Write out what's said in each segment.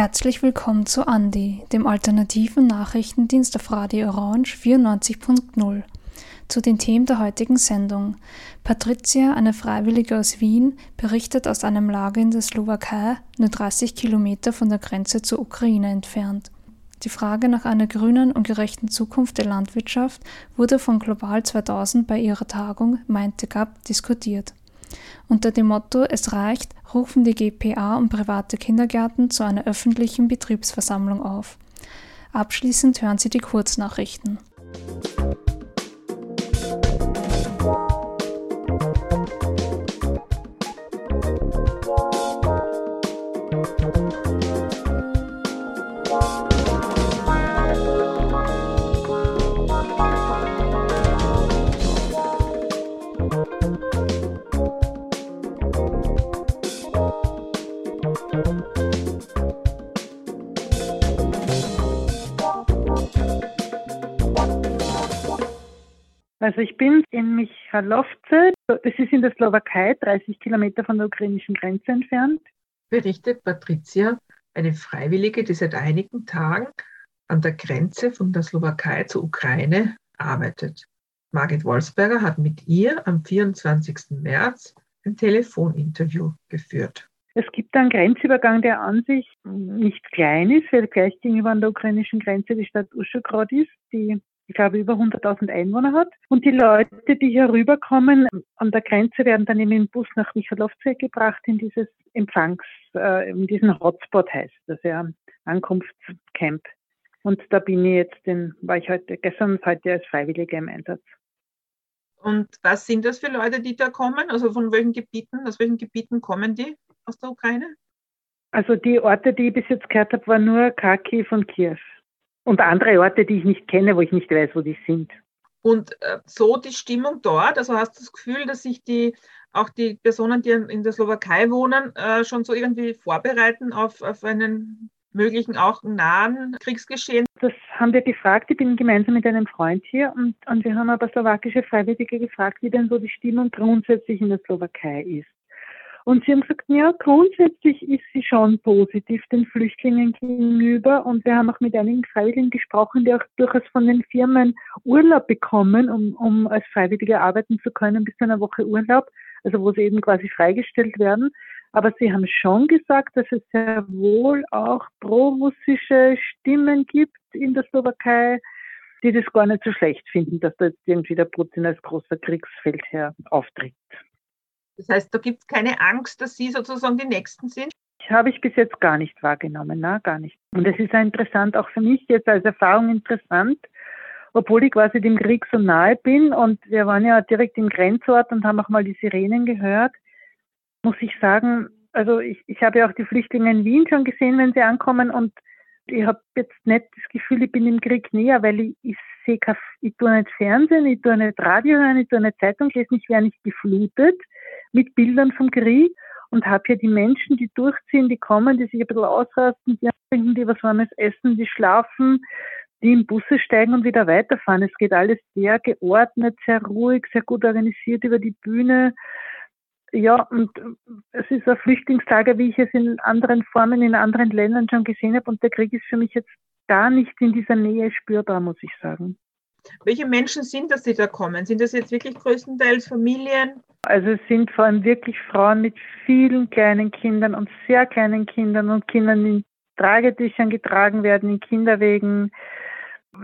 Herzlich willkommen zu Andi, dem alternativen Nachrichtendienst auf Radio Orange 94.0. Zu den Themen der heutigen Sendung. Patricia, eine Freiwillige aus Wien, berichtet aus einem Lager in der Slowakei, nur 30 Kilometer von der Grenze zur Ukraine entfernt. Die Frage nach einer grünen und gerechten Zukunft der Landwirtschaft wurde von Global 2000 bei ihrer Tagung Meinte Gap diskutiert. Unter dem Motto Es reicht rufen die GPA und private Kindergärten zu einer öffentlichen Betriebsversammlung auf. Abschließend hören Sie die Kurznachrichten. Also ich bin in Michalovce, das ist in der Slowakei, 30 Kilometer von der ukrainischen Grenze entfernt. Berichtet Patricia, eine Freiwillige, die seit einigen Tagen an der Grenze von der Slowakei zur Ukraine arbeitet. Margit Wolfsberger hat mit ihr am 24. März ein Telefoninterview geführt. Es gibt einen Grenzübergang, der an sich nicht klein ist, weil gleich gegenüber an der ukrainischen Grenze die Stadt Uschogrod ist, die ich glaube, über 100.000 Einwohner hat. Und die Leute, die hier rüberkommen, an der Grenze werden dann eben im Bus nach Michalovce gebracht in dieses Empfangs, äh, in diesen Hotspot heißt das ja, Ankunftscamp. Und da bin ich jetzt, den, war ich heute, gestern und heute als Freiwillige im Einsatz. Und was sind das für Leute, die da kommen? Also von welchen Gebieten, aus welchen Gebieten kommen die aus der Ukraine? Also die Orte, die ich bis jetzt gehört habe, waren nur Kharkiv und Kiew. Und andere Orte, die ich nicht kenne, wo ich nicht weiß, wo die sind. Und äh, so die Stimmung dort, also hast du das Gefühl, dass sich die auch die Personen, die in der Slowakei wohnen, äh, schon so irgendwie vorbereiten auf, auf einen möglichen auch nahen Kriegsgeschehen? Das haben wir gefragt. Ich bin gemeinsam mit einem Freund hier und, und wir haben aber slowakische Freiwillige gefragt, wie denn so die Stimmung grundsätzlich in der Slowakei ist. Und sie haben gesagt, ja, grundsätzlich ist sie schon positiv den Flüchtlingen gegenüber. Und wir haben auch mit einigen Freiwilligen gesprochen, die auch durchaus von den Firmen Urlaub bekommen, um, um als Freiwillige arbeiten zu können, bis zu einer Woche Urlaub, also wo sie eben quasi freigestellt werden. Aber sie haben schon gesagt, dass es sehr wohl auch pro-russische Stimmen gibt in der Slowakei, die das gar nicht so schlecht finden, dass da jetzt irgendwie der Putin als großer Kriegsfeldherr auftritt. Das heißt, da gibt es keine Angst, dass Sie sozusagen die Nächsten sind? Habe ich bis jetzt gar nicht wahrgenommen, na, gar nicht. Und es ist ja interessant, auch für mich jetzt als Erfahrung interessant, obwohl ich quasi dem Krieg so nahe bin und wir waren ja direkt im Grenzort und haben auch mal die Sirenen gehört, muss ich sagen, also ich, ich habe ja auch die Flüchtlinge in Wien schon gesehen, wenn sie ankommen und ich habe jetzt nicht das Gefühl, ich bin im Krieg näher, weil ich, ich sehe, ich tue nicht Fernsehen, ich tue nicht Radio hören, ich tue nicht Zeitung lesen, ich werde nicht geflutet mit Bildern vom Krieg und habe hier die Menschen, die durchziehen, die kommen, die sich ein bisschen ausrasten, die trinken, die was Warmes essen, die schlafen, die in Busse steigen und wieder weiterfahren. Es geht alles sehr geordnet, sehr ruhig, sehr gut organisiert über die Bühne. Ja, und es ist ein Flüchtlingslager, wie ich es in anderen Formen, in anderen Ländern schon gesehen habe. Und der Krieg ist für mich jetzt gar nicht in dieser Nähe spürbar, muss ich sagen. Welche Menschen sind das, die da kommen? Sind das jetzt wirklich größtenteils Familien? Also es sind vor allem wirklich Frauen mit vielen kleinen Kindern und sehr kleinen Kindern und Kindern, in Tragetüchern getragen werden, in Kinderwegen,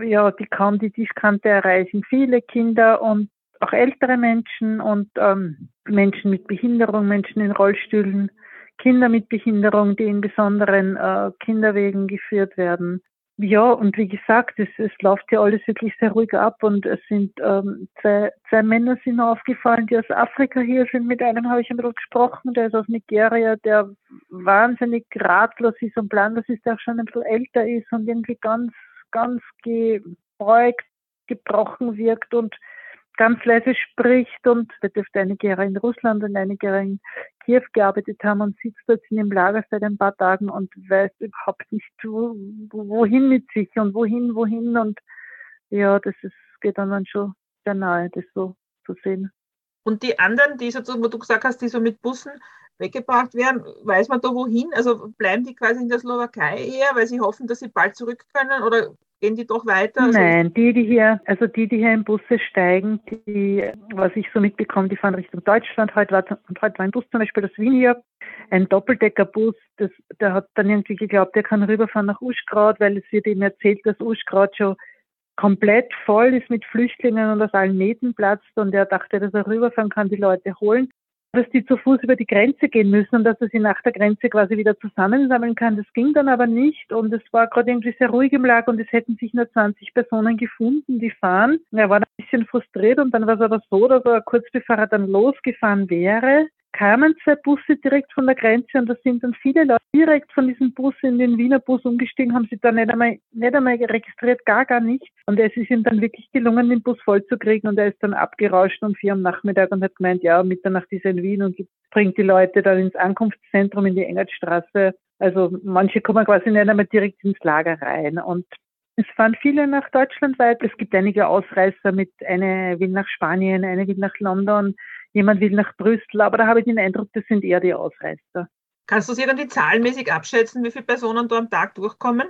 ja, die kaum die Tischkante erreichen. Viele Kinder und auch ältere Menschen und ähm, Menschen mit Behinderung, Menschen in Rollstühlen, Kinder mit Behinderung, die in besonderen äh, Kinderwegen geführt werden. Ja, und wie gesagt, es, es läuft ja alles wirklich sehr ruhig ab und es sind ähm, zwei, zwei Männer sind aufgefallen, die aus Afrika hier sind. Mit einem habe ich ein bisschen gesprochen, der ist aus Nigeria, der wahnsinnig ratlos ist und planlos ist, der auch schon ein bisschen älter ist und irgendwie ganz, ganz gebeugt, gebrochen wirkt und ganz leise spricht und der dürfte einige Jahre in Russland und einige Jahre in Kiew gearbeitet haben und sitzt dort in dem Lager seit ein paar Tagen und weiß überhaupt nicht, wohin mit sich und wohin, wohin und ja, das ist, geht dann, dann schon sehr nahe, das so zu sehen. Und die anderen, die sozusagen, wo du gesagt hast, die so mit Bussen weggebracht werden. Weiß man da wohin? Also bleiben die quasi in der Slowakei eher, weil sie hoffen, dass sie bald zurück können oder gehen die doch weiter? Also Nein, die, die hier, also die, die hier in Busse steigen, die, was ich so mitbekomme, die fahren Richtung Deutschland. Heute war, heute war ein Bus zum Beispiel aus Wien hier, ein Doppeldeckerbus, das, der hat dann irgendwie geglaubt, der kann rüberfahren nach Uschgrad, weil es wird ihm erzählt, dass Uschgrad schon komplett voll ist mit Flüchtlingen und aus allen Nähten platzt und er dachte, dass er rüberfahren kann, die Leute holen dass die zu Fuß über die Grenze gehen müssen und dass er sie nach der Grenze quasi wieder zusammensammeln kann. Das ging dann aber nicht und es war gerade irgendwie sehr ruhig im Lager und es hätten sich nur 20 Personen gefunden, die fahren. Er war ein bisschen frustriert und dann war es aber so, dass er kurz bevor er dann losgefahren wäre, kamen zwei Busse direkt von der Grenze und da sind dann viele Leute direkt von diesem Bus in den Wiener Bus umgestiegen, haben sich da nicht einmal, nicht einmal registriert, gar, gar nichts. Und es ist ihm dann wirklich gelungen, den Bus voll zu kriegen und er ist dann abgerauscht um vier am Nachmittag und hat gemeint, ja, Mitternacht ist er in Wien und bringt die Leute dann ins Ankunftszentrum in die Engertstraße. Also manche kommen quasi nicht einmal direkt ins Lager rein und es fahren viele nach Deutschland weit. Es gibt einige Ausreißer mit, eine will nach Spanien, eine will nach London jemand will nach Brüssel, aber da habe ich den Eindruck, das sind eher die Ausreißer. Kannst du sie dann die zahlenmäßig abschätzen, wie viele Personen da am Tag durchkommen?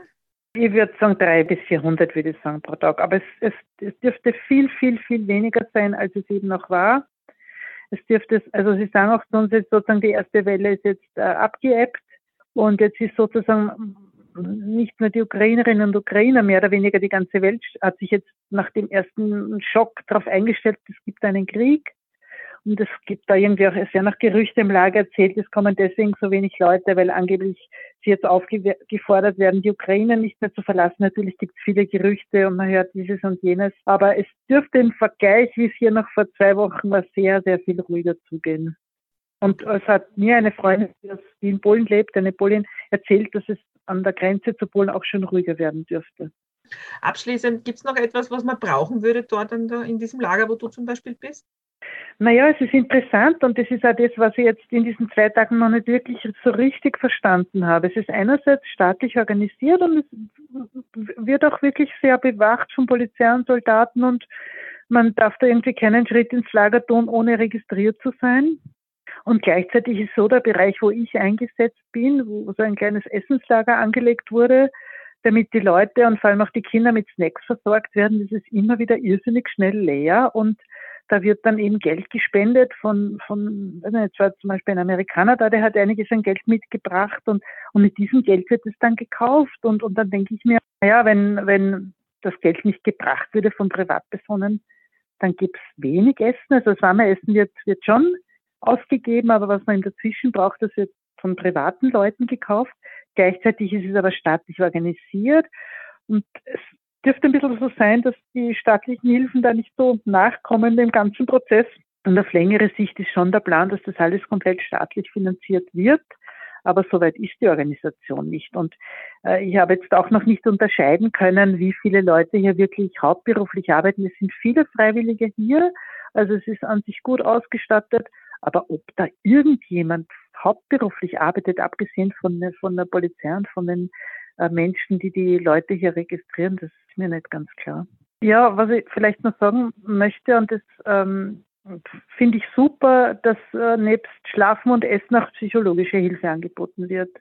Ich würde sagen, drei bis 400 würde ich sagen pro Tag. Aber es, es, es dürfte viel, viel, viel weniger sein, als es eben noch war. Es dürfte, also Sie sagen auch zu uns jetzt sozusagen, die erste Welle ist jetzt äh, abgeebbt und jetzt ist sozusagen nicht nur die Ukrainerinnen und Ukrainer, mehr oder weniger die ganze Welt hat sich jetzt nach dem ersten Schock darauf eingestellt, es gibt einen Krieg. Und es gibt da irgendwie auch sehr nach Gerüchte im Lager erzählt, es kommen deswegen so wenig Leute, weil angeblich sie jetzt aufgefordert werden, die Ukraine nicht mehr zu verlassen. Natürlich gibt es viele Gerüchte und man hört dieses und jenes. Aber es dürfte im Vergleich, wie es hier noch vor zwei Wochen war, sehr, sehr viel ruhiger zugehen. Und es hat mir eine Freundin, die in Polen lebt, eine Polin, erzählt, dass es an der Grenze zu Polen auch schon ruhiger werden dürfte. Abschließend, gibt es noch etwas, was man brauchen würde dort in diesem Lager, wo du zum Beispiel bist? Naja, es ist interessant und das ist auch das, was ich jetzt in diesen zwei Tagen noch nicht wirklich so richtig verstanden habe. Es ist einerseits staatlich organisiert und es wird auch wirklich sehr bewacht von Polizei und Soldaten und man darf da irgendwie keinen Schritt ins Lager tun, ohne registriert zu sein. Und gleichzeitig ist so der Bereich, wo ich eingesetzt bin, wo so ein kleines Essenslager angelegt wurde, damit die Leute und vor allem auch die Kinder mit Snacks versorgt werden, das ist immer wieder irrsinnig schnell leer und da wird dann eben Geld gespendet von, von also jetzt war zum Beispiel ein Amerikaner da, der hat einiges an Geld mitgebracht und, und mit diesem Geld wird es dann gekauft. Und, und dann denke ich mir, naja, wenn, wenn das Geld nicht gebracht würde von Privatpersonen, dann gibt es wenig Essen. Also das warme Essen wird, wird schon ausgegeben, aber was man dazwischen braucht, das wird von privaten Leuten gekauft. Gleichzeitig ist es aber staatlich organisiert. Und es dürfte ein bisschen so sein, dass die staatlichen Hilfen da nicht so nachkommen dem ganzen Prozess. Und auf längere Sicht ist schon der Plan, dass das alles komplett staatlich finanziert wird. Aber soweit ist die Organisation nicht. Und äh, ich habe jetzt auch noch nicht unterscheiden können, wie viele Leute hier wirklich hauptberuflich arbeiten. Es sind viele Freiwillige hier. Also es ist an sich gut ausgestattet. Aber ob da irgendjemand hauptberuflich arbeitet, abgesehen von, von der Polizei und von den Menschen, die die Leute hier registrieren, das ist mir nicht ganz klar. Ja, was ich vielleicht noch sagen möchte, und das ähm, finde ich super, dass äh, nebst Schlafen und Essen auch psychologische Hilfe angeboten wird.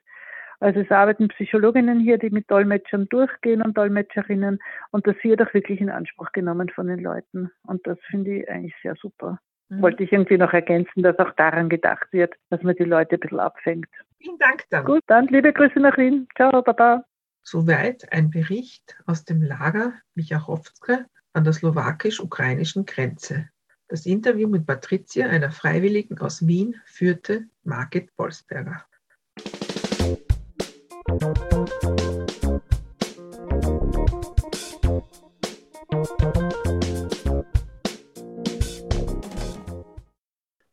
Also es arbeiten Psychologinnen hier, die mit Dolmetschern durchgehen und Dolmetscherinnen und das wird auch wirklich in Anspruch genommen von den Leuten. Und das finde ich eigentlich sehr super. Mhm. Wollte ich irgendwie noch ergänzen, dass auch daran gedacht wird, dass man die Leute ein bisschen abfängt. Vielen Dank dann. Gut, dann liebe Grüße nach Wien. Ciao, Baba. Soweit ein Bericht aus dem Lager Michachowske an der slowakisch-ukrainischen Grenze. Das Interview mit Patricia, einer Freiwilligen aus Wien, führte Margit Wolfsberger.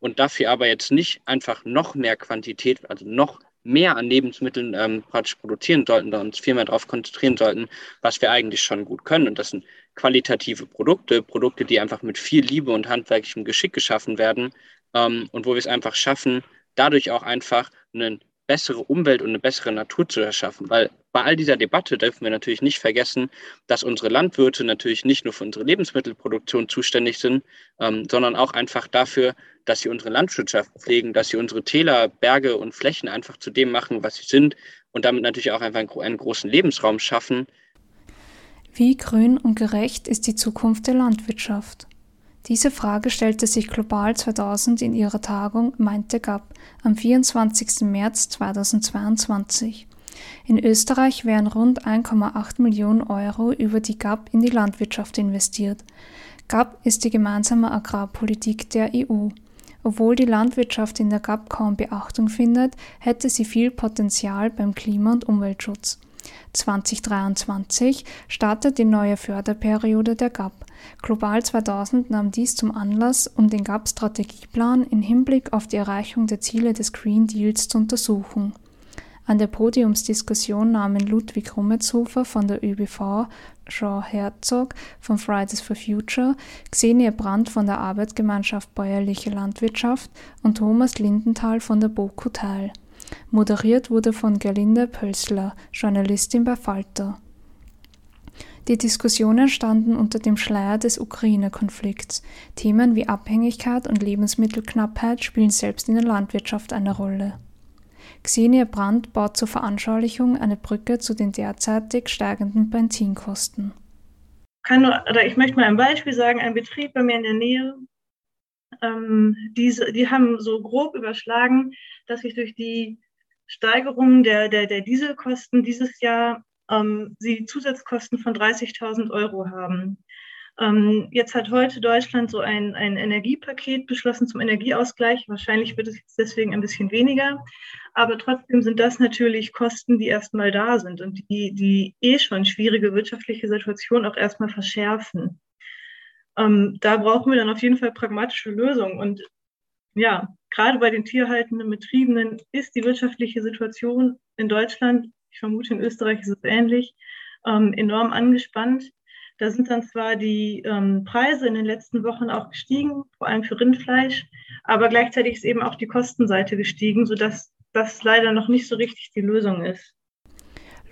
Und dafür aber jetzt nicht einfach noch mehr Quantität, also noch mehr an Lebensmitteln ähm, praktisch produzieren sollten, da uns viel mehr darauf konzentrieren sollten, was wir eigentlich schon gut können. Und das sind qualitative Produkte, Produkte, die einfach mit viel Liebe und handwerklichem Geschick geschaffen werden ähm, und wo wir es einfach schaffen, dadurch auch einfach einen bessere Umwelt und eine bessere Natur zu erschaffen. Weil bei all dieser Debatte dürfen wir natürlich nicht vergessen, dass unsere Landwirte natürlich nicht nur für unsere Lebensmittelproduktion zuständig sind, ähm, sondern auch einfach dafür, dass sie unsere Landwirtschaft pflegen, dass sie unsere Täler, Berge und Flächen einfach zu dem machen, was sie sind und damit natürlich auch einfach einen, einen großen Lebensraum schaffen. Wie grün und gerecht ist die Zukunft der Landwirtschaft? Diese Frage stellte sich Global 2000 in ihrer Tagung Meinte GAP am 24. März 2022. In Österreich werden rund 1,8 Millionen Euro über die GAP in die Landwirtschaft investiert. GAP ist die gemeinsame Agrarpolitik der EU. Obwohl die Landwirtschaft in der GAP kaum Beachtung findet, hätte sie viel Potenzial beim Klima- und Umweltschutz. 2023 startet die neue Förderperiode der GAP. Global 2000 nahm dies zum Anlass, um den GAP-Strategieplan im Hinblick auf die Erreichung der Ziele des Green Deals zu untersuchen. An der Podiumsdiskussion nahmen Ludwig Rummetshofer von der ÖBV, Jean Herzog von Fridays for Future, Xenia Brandt von der Arbeitsgemeinschaft Bäuerliche Landwirtschaft und Thomas Lindenthal von der BOKU teil. Moderiert wurde von Gerlinde Pölsler, Journalistin bei Falter. Die Diskussionen standen unter dem Schleier des Ukraine-Konflikts. Themen wie Abhängigkeit und Lebensmittelknappheit spielen selbst in der Landwirtschaft eine Rolle. Xenia Brandt baut zur Veranschaulichung eine Brücke zu den derzeitig steigenden Benzinkosten. Nur, ich möchte mal ein Beispiel sagen, ein Betrieb bei mir in der Nähe, ähm, diese, die haben so grob überschlagen, dass sich durch die Steigerung der, der, der Dieselkosten dieses Jahr ähm, sie Zusatzkosten von 30.000 Euro haben. Ähm, jetzt hat heute Deutschland so ein, ein Energiepaket beschlossen zum Energieausgleich. Wahrscheinlich wird es jetzt deswegen ein bisschen weniger. Aber trotzdem sind das natürlich Kosten, die erstmal da sind und die die eh schon schwierige wirtschaftliche Situation auch erstmal verschärfen. Ähm, da brauchen wir dann auf jeden Fall pragmatische Lösungen. Und ja, gerade bei den tierhaltenden Betriebenen ist die wirtschaftliche Situation in Deutschland, ich vermute in Österreich ist es ähnlich, ähm, enorm angespannt. Da sind dann zwar die ähm, Preise in den letzten Wochen auch gestiegen, vor allem für Rindfleisch, aber gleichzeitig ist eben auch die Kostenseite gestiegen, sodass das leider noch nicht so richtig die Lösung ist.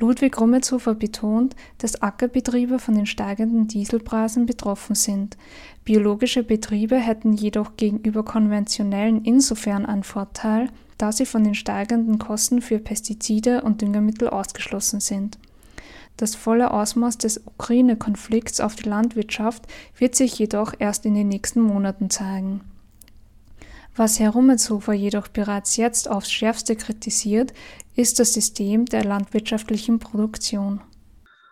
Ludwig Rummetshofer betont, dass Ackerbetriebe von den steigenden Dieselpreisen betroffen sind. Biologische Betriebe hätten jedoch gegenüber konventionellen insofern einen Vorteil, da sie von den steigenden Kosten für Pestizide und Düngemittel ausgeschlossen sind. Das volle Ausmaß des Ukraine-Konflikts auf die Landwirtschaft wird sich jedoch erst in den nächsten Monaten zeigen. Was Herr Rummelshofer jedoch bereits jetzt aufs schärfste kritisiert, ist das System der landwirtschaftlichen Produktion.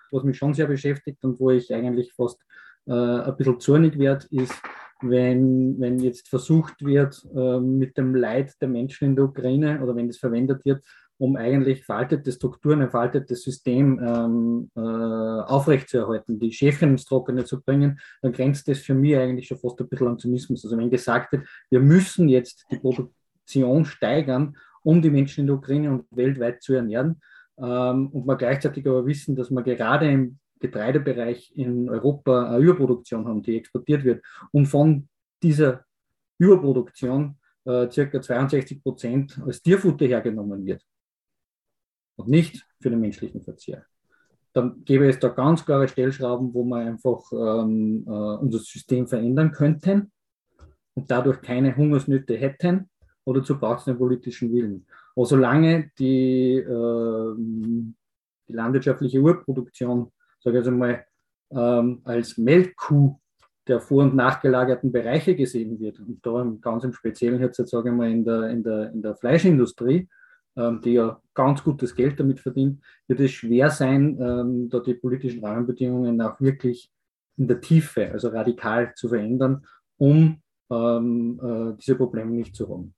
Was mich schon sehr beschäftigt und wo ich eigentlich fast äh, ein bisschen zornig werde, ist, wenn, wenn jetzt versucht wird, äh, mit dem Leid der Menschen in der Ukraine oder wenn das verwendet wird, um eigentlich veraltete Strukturen, ein veraltetes System ähm, äh, aufrechtzuerhalten, die Schäfchen ins Trockene zu bringen, dann grenzt das für mich eigentlich schon fast ein bisschen an Zynismus. Also wenn gesagt wird, wir müssen jetzt die Produktion steigern, um die Menschen in der Ukraine und weltweit zu ernähren, ähm, und wir gleichzeitig aber wissen, dass wir gerade im Getreidebereich in Europa eine Überproduktion haben, die exportiert wird und von dieser Überproduktion äh, circa 62 Prozent als Tierfutter hergenommen wird und nicht für den menschlichen Verzehr. Dann gäbe es da ganz klare Stellschrauben, wo wir einfach ähm, äh, unser System verändern könnten und dadurch keine Hungersnöte hätten. Oder dazu braucht es einen politischen Willen. Aber solange die, äh, die landwirtschaftliche Urproduktion, sage ich jetzt einmal, ähm, als Melkkuh der vor- und nachgelagerten Bereiche gesehen wird, und da ganz im Speziellen jetzt, sage ich mal, in der, in der, in der Fleischindustrie, die ja ganz gutes Geld damit verdient, wird es schwer sein, ähm, da die politischen Rahmenbedingungen auch wirklich in der Tiefe, also radikal zu verändern, um ähm, äh, diese Probleme nicht zu haben.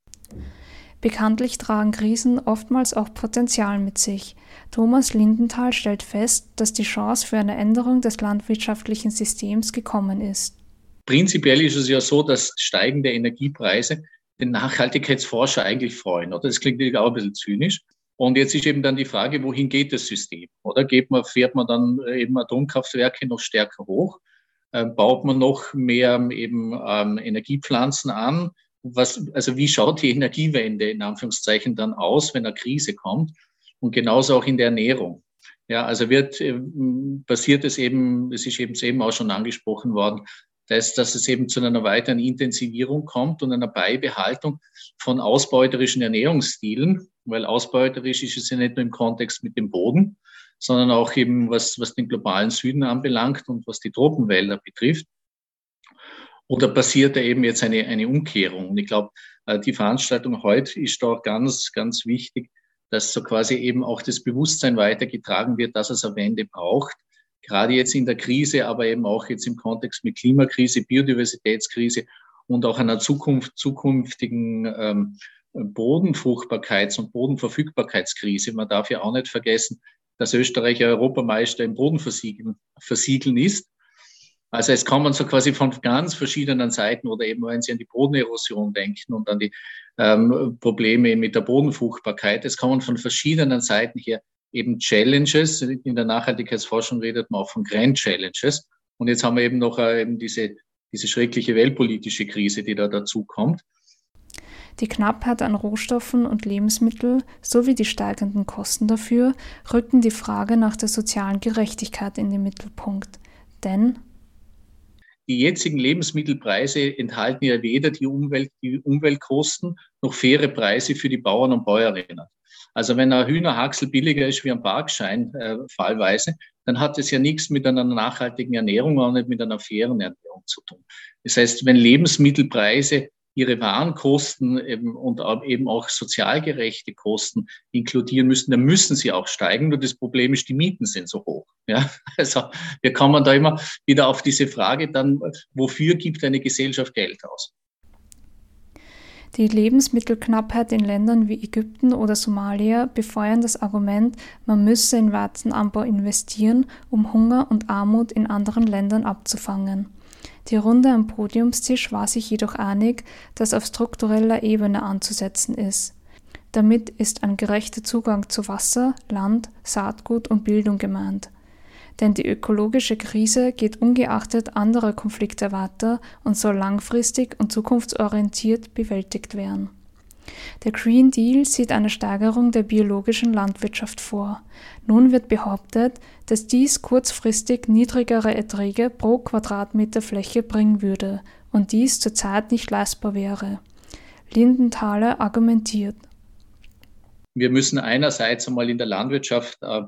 Bekanntlich tragen Krisen oftmals auch Potenzial mit sich. Thomas Lindenthal stellt fest, dass die Chance für eine Änderung des landwirtschaftlichen Systems gekommen ist. Prinzipiell ist es ja so, dass steigende Energiepreise den Nachhaltigkeitsforscher eigentlich freuen. Oder das klingt natürlich auch ein bisschen zynisch. Und jetzt ist eben dann die Frage, wohin geht das System? Oder geht man, fährt man dann eben Atomkraftwerke noch stärker hoch? Äh, baut man noch mehr eben ähm, Energiepflanzen an? was, also wie schaut die Energiewende in Anführungszeichen dann aus, wenn eine Krise kommt? Und genauso auch in der Ernährung. Ja, also wird, äh, passiert es eben, es ist eben eben auch schon angesprochen worden, dass, dass es eben zu einer weiteren Intensivierung kommt und einer Beibehaltung von ausbeuterischen Ernährungsstilen, weil ausbeuterisch ist es ja nicht nur im Kontext mit dem Boden, sondern auch eben was, was den globalen Süden anbelangt und was die Tropenwälder betrifft. Oder passiert da eben jetzt eine, eine Umkehrung? Und ich glaube, äh, die Veranstaltung heute ist da ganz, ganz wichtig, dass so quasi eben auch das Bewusstsein weitergetragen wird, dass es eine Wende braucht. Gerade jetzt in der Krise, aber eben auch jetzt im Kontext mit Klimakrise, Biodiversitätskrise und auch einer Zukunft, zukünftigen ähm, Bodenfruchtbarkeits- und Bodenverfügbarkeitskrise. Man darf ja auch nicht vergessen, dass Österreich Europameister im Bodenversiegeln versiegeln ist. Also es man so quasi von ganz verschiedenen Seiten oder eben wenn Sie an die Bodenerosion denken und an die ähm, Probleme mit der Bodenfruchtbarkeit, es man von verschiedenen Seiten her eben Challenges, in der Nachhaltigkeitsforschung redet man auch von Grand Challenges. Und jetzt haben wir eben noch äh, eben diese, diese schreckliche weltpolitische Krise, die da dazu kommt. Die Knappheit an Rohstoffen und Lebensmitteln sowie die steigenden Kosten dafür rücken die Frage nach der sozialen Gerechtigkeit in den Mittelpunkt. Denn die jetzigen Lebensmittelpreise enthalten ja weder die, Umwelt, die Umweltkosten noch faire Preise für die Bauern und Bäuerinnen. Also wenn ein Hühnerhaxel billiger ist wie ein Parkschein äh, fallweise, dann hat es ja nichts mit einer nachhaltigen Ernährung, auch nicht mit einer fairen Ernährung zu tun. Das heißt, wenn Lebensmittelpreise ihre Warenkosten eben und eben auch sozial gerechte Kosten inkludieren müssen, dann müssen sie auch steigen. Nur das Problem ist, die Mieten sind so hoch. Ja, also wir kommen da immer wieder auf diese Frage dann, wofür gibt eine Gesellschaft Geld aus? Die Lebensmittelknappheit in Ländern wie Ägypten oder Somalia befeuern das Argument, man müsse in Weizenanbau investieren, um Hunger und Armut in anderen Ländern abzufangen. Die Runde am Podiumstisch war sich jedoch einig, dass auf struktureller Ebene anzusetzen ist. Damit ist ein gerechter Zugang zu Wasser, Land, Saatgut und Bildung gemeint. Denn die ökologische Krise geht ungeachtet anderer Konflikte weiter und soll langfristig und zukunftsorientiert bewältigt werden. Der Green Deal sieht eine Steigerung der biologischen Landwirtschaft vor. Nun wird behauptet, dass dies kurzfristig niedrigere Erträge pro Quadratmeter Fläche bringen würde und dies zurzeit nicht leistbar wäre. Lindenthaler argumentiert. Wir müssen einerseits einmal in der Landwirtschaft äh,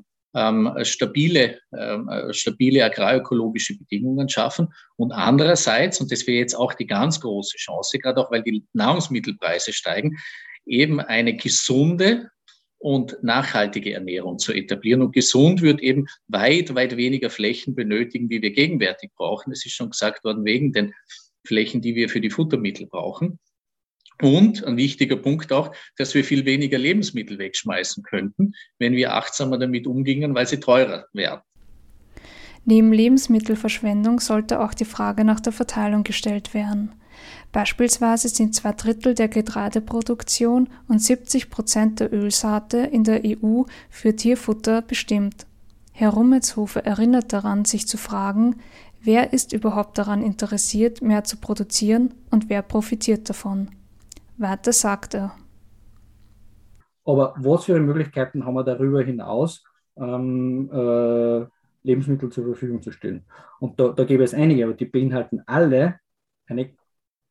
stabile, ähm, äh, stabile agrarökologische Bedingungen schaffen. Und andererseits, und das wäre jetzt auch die ganz große Chance, gerade auch weil die Nahrungsmittelpreise steigen, eben eine gesunde und nachhaltige Ernährung zu etablieren. Und gesund wird eben weit, weit weniger Flächen benötigen, wie wir gegenwärtig brauchen. Es ist schon gesagt worden, wegen den Flächen, die wir für die Futtermittel brauchen. Und ein wichtiger Punkt auch, dass wir viel weniger Lebensmittel wegschmeißen könnten, wenn wir achtsamer damit umgingen, weil sie teurer werden. Neben Lebensmittelverschwendung sollte auch die Frage nach der Verteilung gestellt werden. Beispielsweise sind zwei Drittel der Getreideproduktion und 70 Prozent der Ölsaate in der EU für Tierfutter bestimmt. Herr Rummetshofer erinnert daran, sich zu fragen, wer ist überhaupt daran interessiert, mehr zu produzieren und wer profitiert davon. Weiter sagt er. Aber was für Möglichkeiten haben wir darüber hinaus, ähm, äh, Lebensmittel zur Verfügung zu stellen? Und da, da gäbe es einige, aber die beinhalten alle eine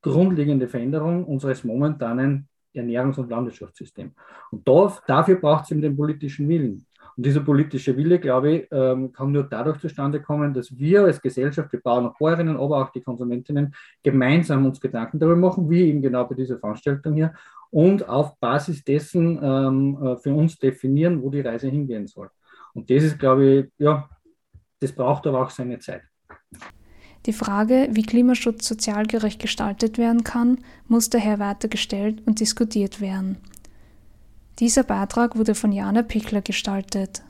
grundlegende Veränderung unseres momentanen Ernährungs- und Landwirtschaftssystems. Und da, dafür braucht es eben den politischen Willen. Und dieser politische Wille, glaube ich, ähm, kann nur dadurch zustande kommen, dass wir als Gesellschaft, die Bauern und Bäuerinnen, aber auch die Konsumentinnen gemeinsam uns Gedanken darüber machen, wie eben genau bei dieser Veranstaltung hier, und auf Basis dessen ähm, äh, für uns definieren, wo die Reise hingehen soll. Und das ist, glaube ich, ja, das braucht aber auch seine Zeit. Die Frage, wie Klimaschutz sozial gerecht gestaltet werden kann, muss daher weiter gestellt und diskutiert werden. Dieser Beitrag wurde von Jana Pickler gestaltet.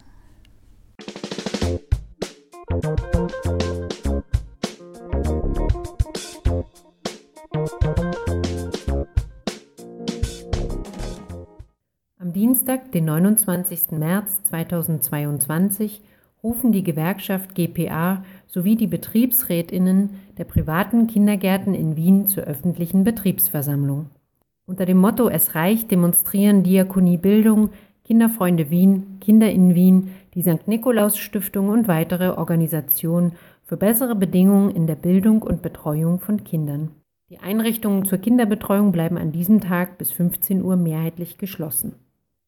Am Dienstag, den 29. März 2022, rufen die Gewerkschaft GPA sowie die Betriebsrätinnen der privaten Kindergärten in Wien zur öffentlichen Betriebsversammlung. Unter dem Motto Es reicht demonstrieren Diakonie Bildung, Kinderfreunde Wien, Kinder in Wien, die St. Nikolaus Stiftung und weitere Organisationen für bessere Bedingungen in der Bildung und Betreuung von Kindern. Die Einrichtungen zur Kinderbetreuung bleiben an diesem Tag bis 15 Uhr mehrheitlich geschlossen.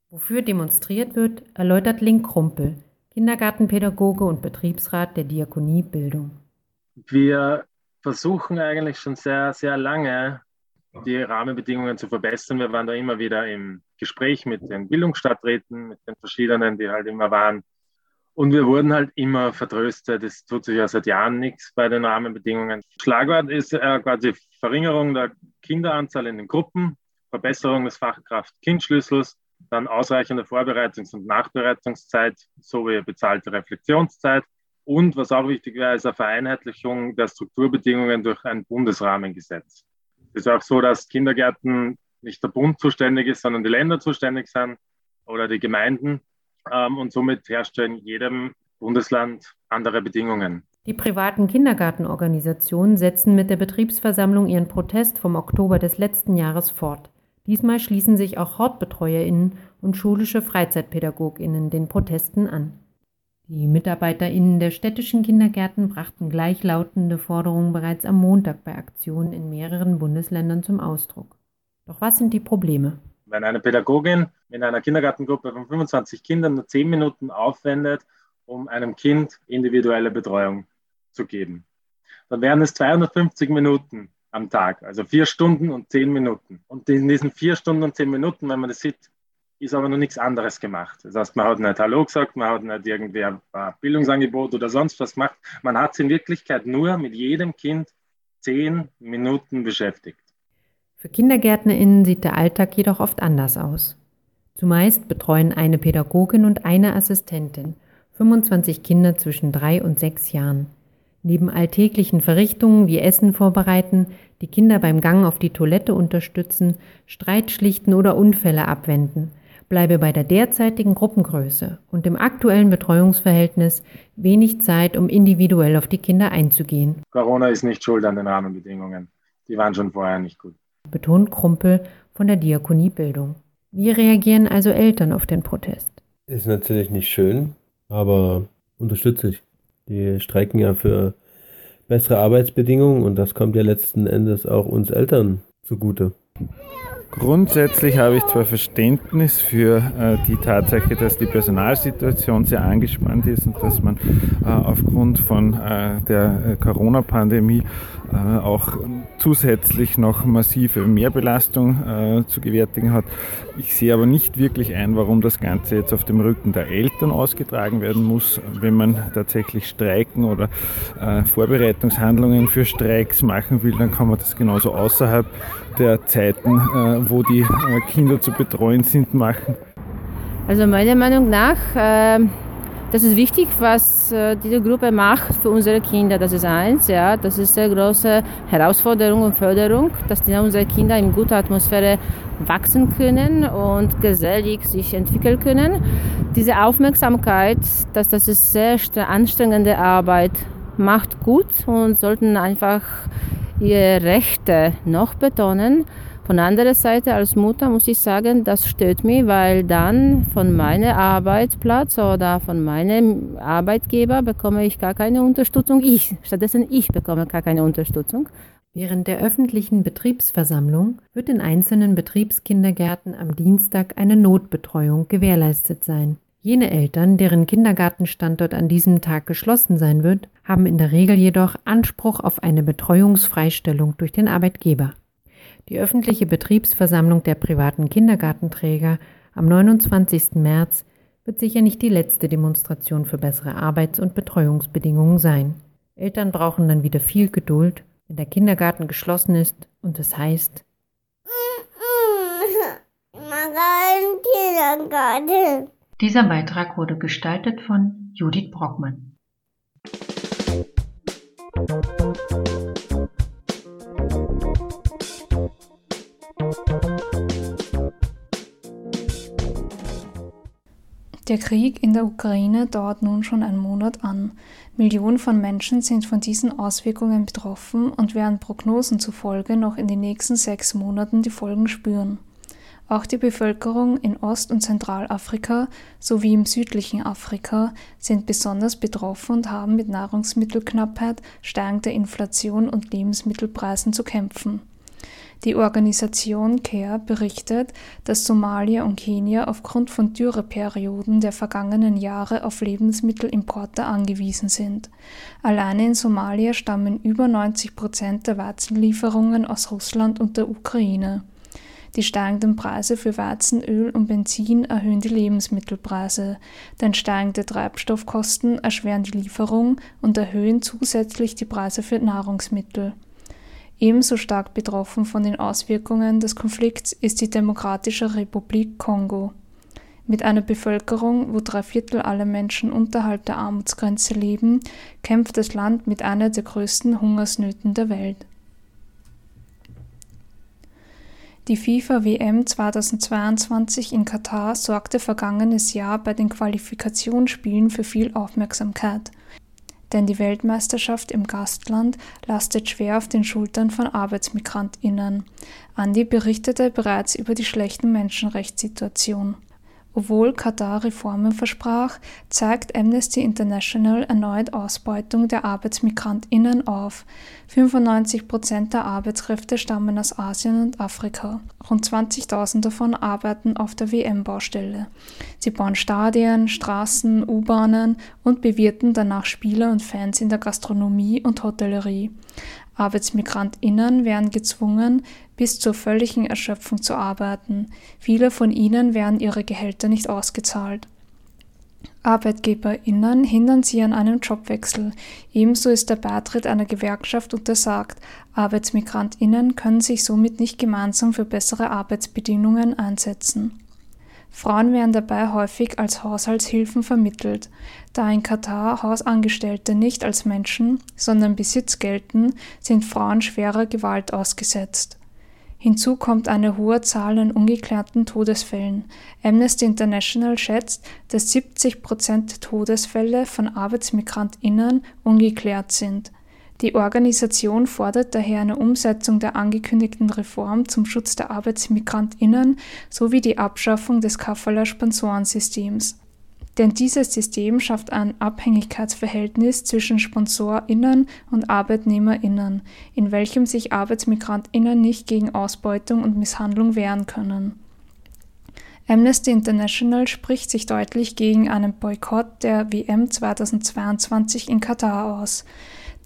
Wofür demonstriert wird, erläutert Link Krumpel, Kindergartenpädagoge und Betriebsrat der Diakonie Bildung. Wir versuchen eigentlich schon sehr, sehr lange, die Rahmenbedingungen zu verbessern. Wir waren da immer wieder im Gespräch mit den Bildungsstadträten, mit den verschiedenen, die halt immer waren. Und wir wurden halt immer vertröstet. Es tut sich ja seit Jahren nichts bei den Rahmenbedingungen. Schlagwort ist äh, quasi Verringerung der Kinderanzahl in den Gruppen, Verbesserung des Fachkraft-Kind-Schlüssels, dann ausreichende Vorbereitungs- und Nachbereitungszeit sowie bezahlte Reflexionszeit und was auch wichtig wäre, ist eine Vereinheitlichung der Strukturbedingungen durch ein Bundesrahmengesetz. Es ist auch so, dass Kindergärten nicht der Bund zuständig ist, sondern die Länder zuständig sind oder die Gemeinden. Ähm, und somit herrscht in jedem Bundesland andere Bedingungen. Die privaten Kindergartenorganisationen setzen mit der Betriebsversammlung ihren Protest vom Oktober des letzten Jahres fort. Diesmal schließen sich auch HortbetreuerInnen und schulische FreizeitpädagogInnen den Protesten an. Die MitarbeiterInnen der städtischen Kindergärten brachten gleichlautende Forderungen bereits am Montag bei Aktionen in mehreren Bundesländern zum Ausdruck. Doch was sind die Probleme? Wenn eine Pädagogin in einer Kindergartengruppe von 25 Kindern nur 10 Minuten aufwendet, um einem Kind individuelle Betreuung zu geben, dann wären es 250 Minuten am Tag, also vier Stunden und zehn Minuten. Und in diesen vier Stunden und zehn Minuten, wenn man das sieht, ist aber noch nichts anderes gemacht. Das heißt, man hat nicht Hallo gesagt, man hat nicht irgendwie ein Bildungsangebot oder sonst was gemacht. Man hat sich in Wirklichkeit nur mit jedem Kind zehn Minuten beschäftigt. Für KindergärtnerInnen sieht der Alltag jedoch oft anders aus. Zumeist betreuen eine Pädagogin und eine Assistentin 25 Kinder zwischen drei und sechs Jahren. Neben alltäglichen Verrichtungen wie Essen vorbereiten, die Kinder beim Gang auf die Toilette unterstützen, Streit schlichten oder Unfälle abwenden – bleibe bei der derzeitigen Gruppengröße und dem aktuellen Betreuungsverhältnis wenig Zeit, um individuell auf die Kinder einzugehen. Corona ist nicht schuld an den Rahmenbedingungen. Die waren schon vorher nicht gut. Betont Krumpel von der Diakonie Bildung. Wie reagieren also Eltern auf den Protest? Ist natürlich nicht schön, aber unterstütze ich. Die streiken ja für bessere Arbeitsbedingungen und das kommt ja letzten Endes auch uns Eltern zugute. Grundsätzlich habe ich zwar Verständnis für äh, die Tatsache, dass die Personalsituation sehr angespannt ist und dass man äh, aufgrund von äh, der äh, Corona-Pandemie äh, auch zusätzlich noch massive Mehrbelastung äh, zu gewärtigen hat. Ich sehe aber nicht wirklich ein, warum das Ganze jetzt auf dem Rücken der Eltern ausgetragen werden muss. Wenn man tatsächlich Streiken oder Vorbereitungshandlungen für Streiks machen will, dann kann man das genauso außerhalb der Zeiten, wo die äh, Kinder zu betreuen sind, machen? Also meiner Meinung nach, äh, das ist wichtig, was äh, diese Gruppe macht für unsere Kinder. Das ist eins, ja, das ist eine große Herausforderung und Förderung, dass unsere Kinder in guter Atmosphäre wachsen können und gesellig sich entwickeln können. Diese Aufmerksamkeit, dass das ist sehr anstrengende Arbeit macht gut und sollten einfach ihre Rechte noch betonen. Von anderer Seite als Mutter muss ich sagen, das stört mich, weil dann von meinem Arbeitsplatz oder von meinem Arbeitgeber bekomme ich gar keine Unterstützung. Ich, stattdessen ich bekomme gar keine Unterstützung. Während der öffentlichen Betriebsversammlung wird in einzelnen Betriebskindergärten am Dienstag eine Notbetreuung gewährleistet sein. Jene Eltern, deren Kindergartenstandort an diesem Tag geschlossen sein wird, haben in der Regel jedoch Anspruch auf eine Betreuungsfreistellung durch den Arbeitgeber. Die öffentliche Betriebsversammlung der privaten Kindergartenträger am 29. März wird sicher nicht die letzte Demonstration für bessere Arbeits- und Betreuungsbedingungen sein. Eltern brauchen dann wieder viel Geduld, wenn der Kindergarten geschlossen ist und es heißt, Kindergarten. Dieser Beitrag wurde gestaltet von Judith Brockmann. Der Krieg in der Ukraine dauert nun schon einen Monat an. Millionen von Menschen sind von diesen Auswirkungen betroffen und werden Prognosen zufolge noch in den nächsten sechs Monaten die Folgen spüren. Auch die Bevölkerung in Ost- und Zentralafrika sowie im südlichen Afrika sind besonders betroffen und haben mit Nahrungsmittelknappheit, steigender Inflation und Lebensmittelpreisen zu kämpfen. Die Organisation CARE berichtet, dass Somalia und Kenia aufgrund von Dürreperioden der vergangenen Jahre auf Lebensmittelimporte angewiesen sind. Alleine in Somalia stammen über 90 Prozent der Weizenlieferungen aus Russland und der Ukraine. Die steigenden Preise für Weizen, Öl und Benzin erhöhen die Lebensmittelpreise, denn steigende Treibstoffkosten erschweren die Lieferung und erhöhen zusätzlich die Preise für Nahrungsmittel. Ebenso stark betroffen von den Auswirkungen des Konflikts ist die Demokratische Republik Kongo. Mit einer Bevölkerung, wo drei Viertel aller Menschen unterhalb der Armutsgrenze leben, kämpft das Land mit einer der größten Hungersnöten der Welt. Die FIFA WM 2022 in Katar sorgte vergangenes Jahr bei den Qualifikationsspielen für viel Aufmerksamkeit denn die Weltmeisterschaft im Gastland lastet schwer auf den Schultern von Arbeitsmigrantinnen. Andi berichtete bereits über die schlechten Menschenrechtssituation. Obwohl Katar Reformen versprach, zeigt Amnesty International erneut Ausbeutung der ArbeitsmigrantInnen auf. 95 Prozent der Arbeitskräfte stammen aus Asien und Afrika. Rund 20.000 davon arbeiten auf der WM-Baustelle. Sie bauen Stadien, Straßen, U-Bahnen und bewirten danach Spieler und Fans in der Gastronomie und Hotellerie. ArbeitsmigrantInnen werden gezwungen, bis zur völligen Erschöpfung zu arbeiten. Viele von ihnen werden ihre Gehälter nicht ausgezahlt. ArbeitgeberInnen hindern sie an einem Jobwechsel. Ebenso ist der Beitritt einer Gewerkschaft untersagt. ArbeitsmigrantInnen können sich somit nicht gemeinsam für bessere Arbeitsbedingungen einsetzen. Frauen werden dabei häufig als Haushaltshilfen vermittelt. Da in Katar Hausangestellte nicht als Menschen, sondern Besitz gelten, sind Frauen schwerer Gewalt ausgesetzt. Hinzu kommt eine hohe Zahl an ungeklärten Todesfällen. Amnesty International schätzt, dass 70 Prozent der Todesfälle von ArbeitsmigrantInnen ungeklärt sind. Die Organisation fordert daher eine Umsetzung der angekündigten Reform zum Schutz der ArbeitsmigrantInnen sowie die Abschaffung des Kafala-Sponsorensystems. Denn dieses System schafft ein Abhängigkeitsverhältnis zwischen SponsorInnen und ArbeitnehmerInnen, in welchem sich ArbeitsmigrantInnen nicht gegen Ausbeutung und Misshandlung wehren können. Amnesty International spricht sich deutlich gegen einen Boykott der WM 2022 in Katar aus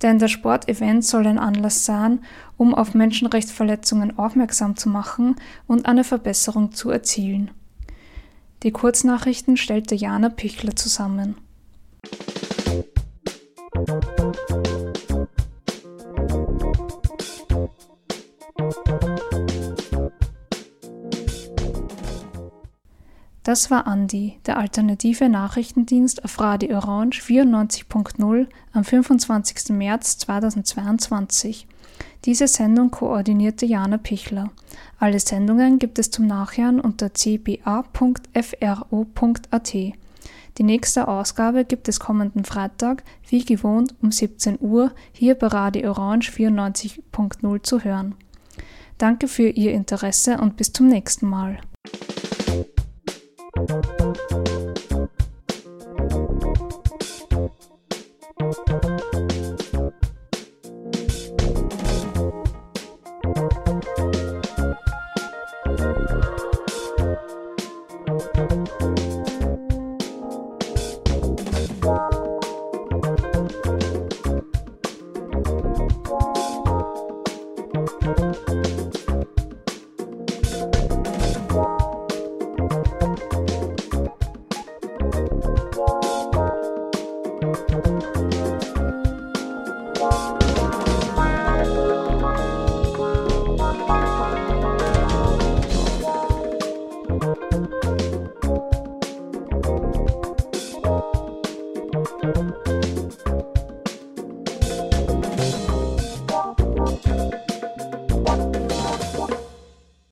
denn das Sportevent soll ein Anlass sein, um auf Menschenrechtsverletzungen aufmerksam zu machen und eine Verbesserung zu erzielen. Die Kurznachrichten stellte Jana Pichler zusammen. Das war Andi, der alternative Nachrichtendienst auf Radio Orange 94.0 am 25. März 2022. Diese Sendung koordinierte Jana Pichler. Alle Sendungen gibt es zum Nachhören unter cba.fro.at. Die nächste Ausgabe gibt es kommenden Freitag, wie gewohnt um 17 Uhr, hier bei Radio Orange 94.0 zu hören. Danke für Ihr Interesse und bis zum nächsten Mal. Thank you.